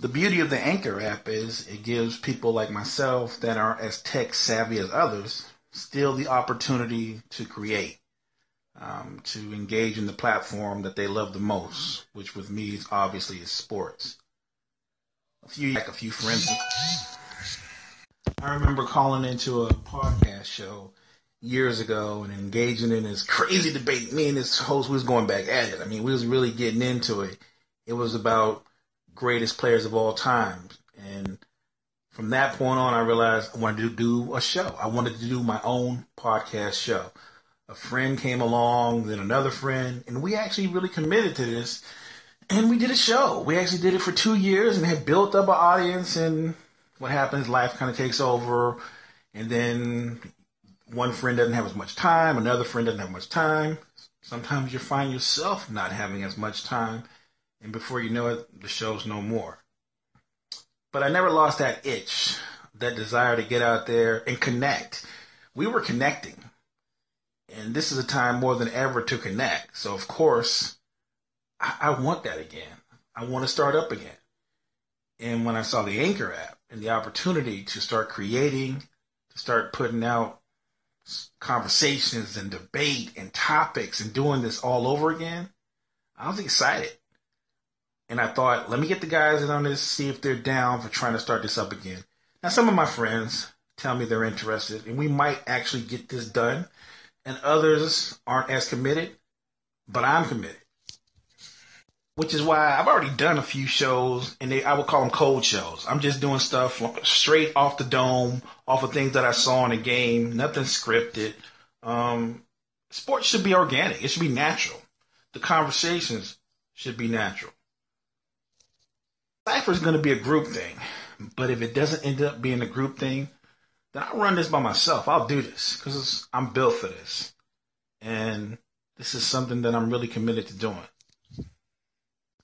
The beauty of the Anchor app is it gives people like myself that aren't as tech savvy as others still the opportunity to create, um, to engage in the platform that they love the most, which with me is obviously is sports. A few like a few friends. I remember calling into a podcast show years ago and engaging in this crazy debate. Me and this host was going back at it. I mean, we was really getting into it. It was about greatest players of all time. And from that point on, I realized I wanted to do a show. I wanted to do my own podcast show. A friend came along, then another friend, and we actually really committed to this. And we did a show. We actually did it for two years and had built up an audience. And what happens, life kind of takes over. And then one friend doesn't have as much time, another friend doesn't have much time. Sometimes you find yourself not having as much time, and before you know it, the show's no more. But I never lost that itch, that desire to get out there and connect. We were connecting, and this is a time more than ever to connect. So, of course, I, I want that again. I want to start up again. And when I saw the Anchor app and the opportunity to start creating, to start putting out conversations and debate and topics and doing this all over again, I was excited. And I thought, let me get the guys in on this, see if they're down for trying to start this up again. Now, some of my friends tell me they're interested, and we might actually get this done. And others aren't as committed, but I'm committed which is why I've already done a few shows, and they, I would call them cold shows. I'm just doing stuff straight off the dome, off of things that I saw in the game, nothing scripted. Um, sports should be organic. It should be natural. The conversations should be natural. Cypher is going to be a group thing, but if it doesn't end up being a group thing, then I'll run this by myself. I'll do this because I'm built for this, and this is something that I'm really committed to doing.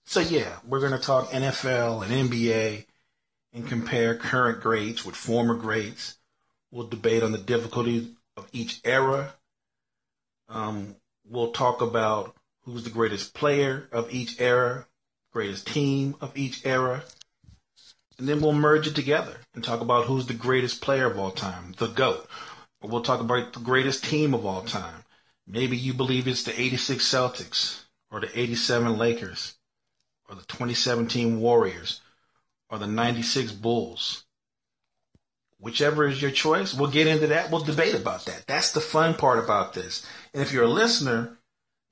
So yeah, we're going to talk NFL and NBA and compare current greats with former greats. We'll debate on the difficulties of each era. Um, we'll talk about who's the greatest player of each era, greatest team of each era. And then we'll merge it together and talk about who's the greatest player of all time, the GOAT. Or we'll talk about the greatest team of all time. Maybe you believe it's the 86 Celtics or the 87 Lakers or the 2017 Warriors or the 96 Bulls. Whichever is your choice, we'll get into that. We'll debate about that. That's the fun part about this. And if you're a listener,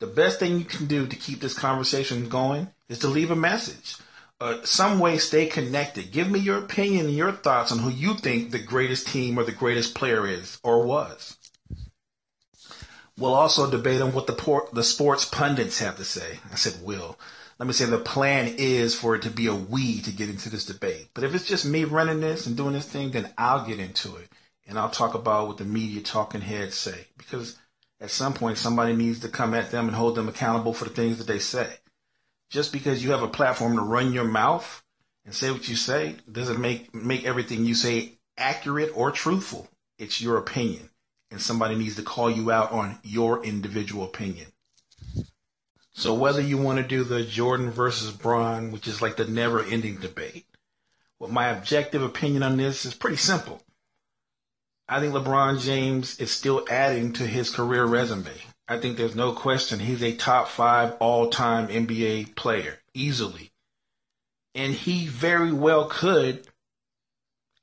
the best thing you can do to keep this conversation going is to leave a message. Uh, some way stay connected. Give me your opinion and your thoughts on who you think the greatest team or the greatest player is or was. We'll also debate on what the, por- the sports pundits have to say. I said will let me say the plan is for it to be a we to get into this debate. But if it's just me running this and doing this thing, then I'll get into it and I'll talk about what the media talking heads say because at some point somebody needs to come at them and hold them accountable for the things that they say. Just because you have a platform to run your mouth and say what you say doesn't make make everything you say accurate or truthful. It's your opinion and somebody needs to call you out on your individual opinion. So whether you want to do the Jordan versus Bron, which is like the never ending debate, well, my objective opinion on this is pretty simple. I think LeBron James is still adding to his career resume. I think there's no question he's a top five all time NBA player, easily. And he very well could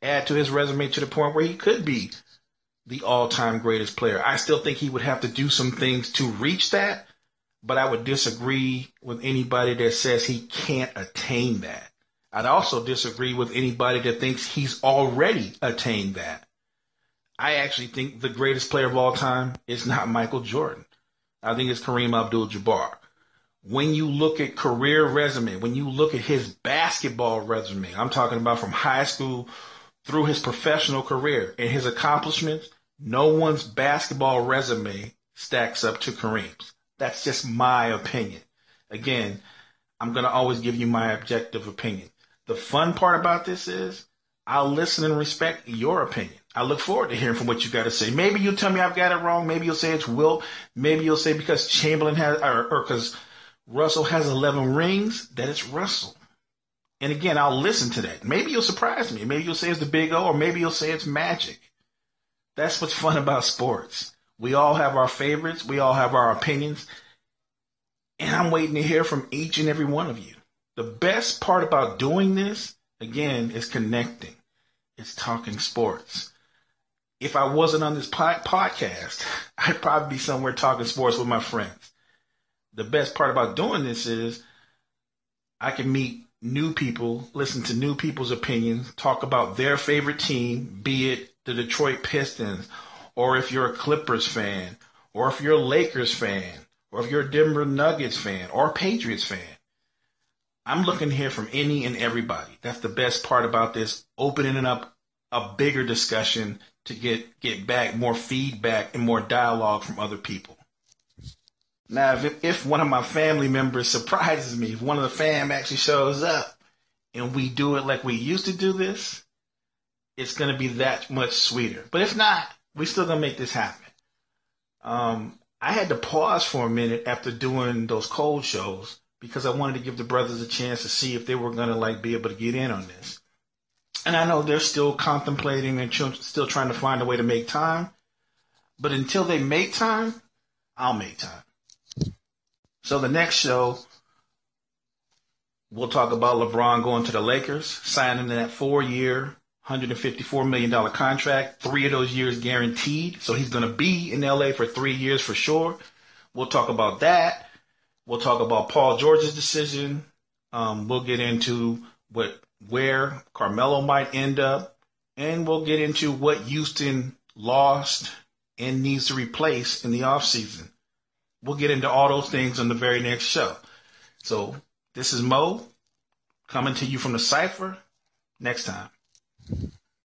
add to his resume to the point where he could be the all time greatest player. I still think he would have to do some things to reach that, but I would disagree with anybody that says he can't attain that. I'd also disagree with anybody that thinks he's already attained that. I actually think the greatest player of all time is not Michael Jordan. I think it's Kareem Abdul Jabbar. When you look at career resume, when you look at his basketball resume, I'm talking about from high school through his professional career and his accomplishments, no one's basketball resume stacks up to Kareem's. That's just my opinion. Again, I'm going to always give you my objective opinion. The fun part about this is I'll listen and respect your opinion. I look forward to hearing from what you got to say. Maybe you'll tell me I've got it wrong. Maybe you'll say it's Wilt. Maybe you'll say because Chamberlain has, or because Russell has 11 rings, that it's Russell. And again, I'll listen to that. Maybe you'll surprise me. Maybe you'll say it's the big O, or maybe you'll say it's magic. That's what's fun about sports. We all have our favorites. We all have our opinions. And I'm waiting to hear from each and every one of you. The best part about doing this, again, is connecting. It's talking sports. If I wasn't on this podcast, I'd probably be somewhere talking sports with my friends. The best part about doing this is I can meet new people, listen to new people's opinions, talk about their favorite team, be it the Detroit Pistons, or if you're a Clippers fan, or if you're a Lakers fan, or if you're a Denver Nuggets fan, or a Patriots fan. I'm looking to hear from any and everybody. That's the best part about this, opening up a bigger discussion to get, get back more feedback and more dialogue from other people. Now, if, if one of my family members surprises me, if one of the fam actually shows up and we do it like we used to do this, it's going to be that much sweeter. But if not, we're still going to make this happen. Um, I had to pause for a minute after doing those cold shows because I wanted to give the brothers a chance to see if they were going to like be able to get in on this. And I know they're still contemplating and still trying to find a way to make time. But until they make time, I'll make time. So the next show, we'll talk about LeBron going to the Lakers, signing that four year, $154 million contract, three of those years guaranteed. So he's going to be in LA for three years for sure. We'll talk about that. We'll talk about Paul George's decision. Um, we'll get into what where Carmelo might end up, and we'll get into what Houston lost and needs to replace in the offseason. We'll get into all those things on the very next show. So this is Mo coming to you from the Cipher next time.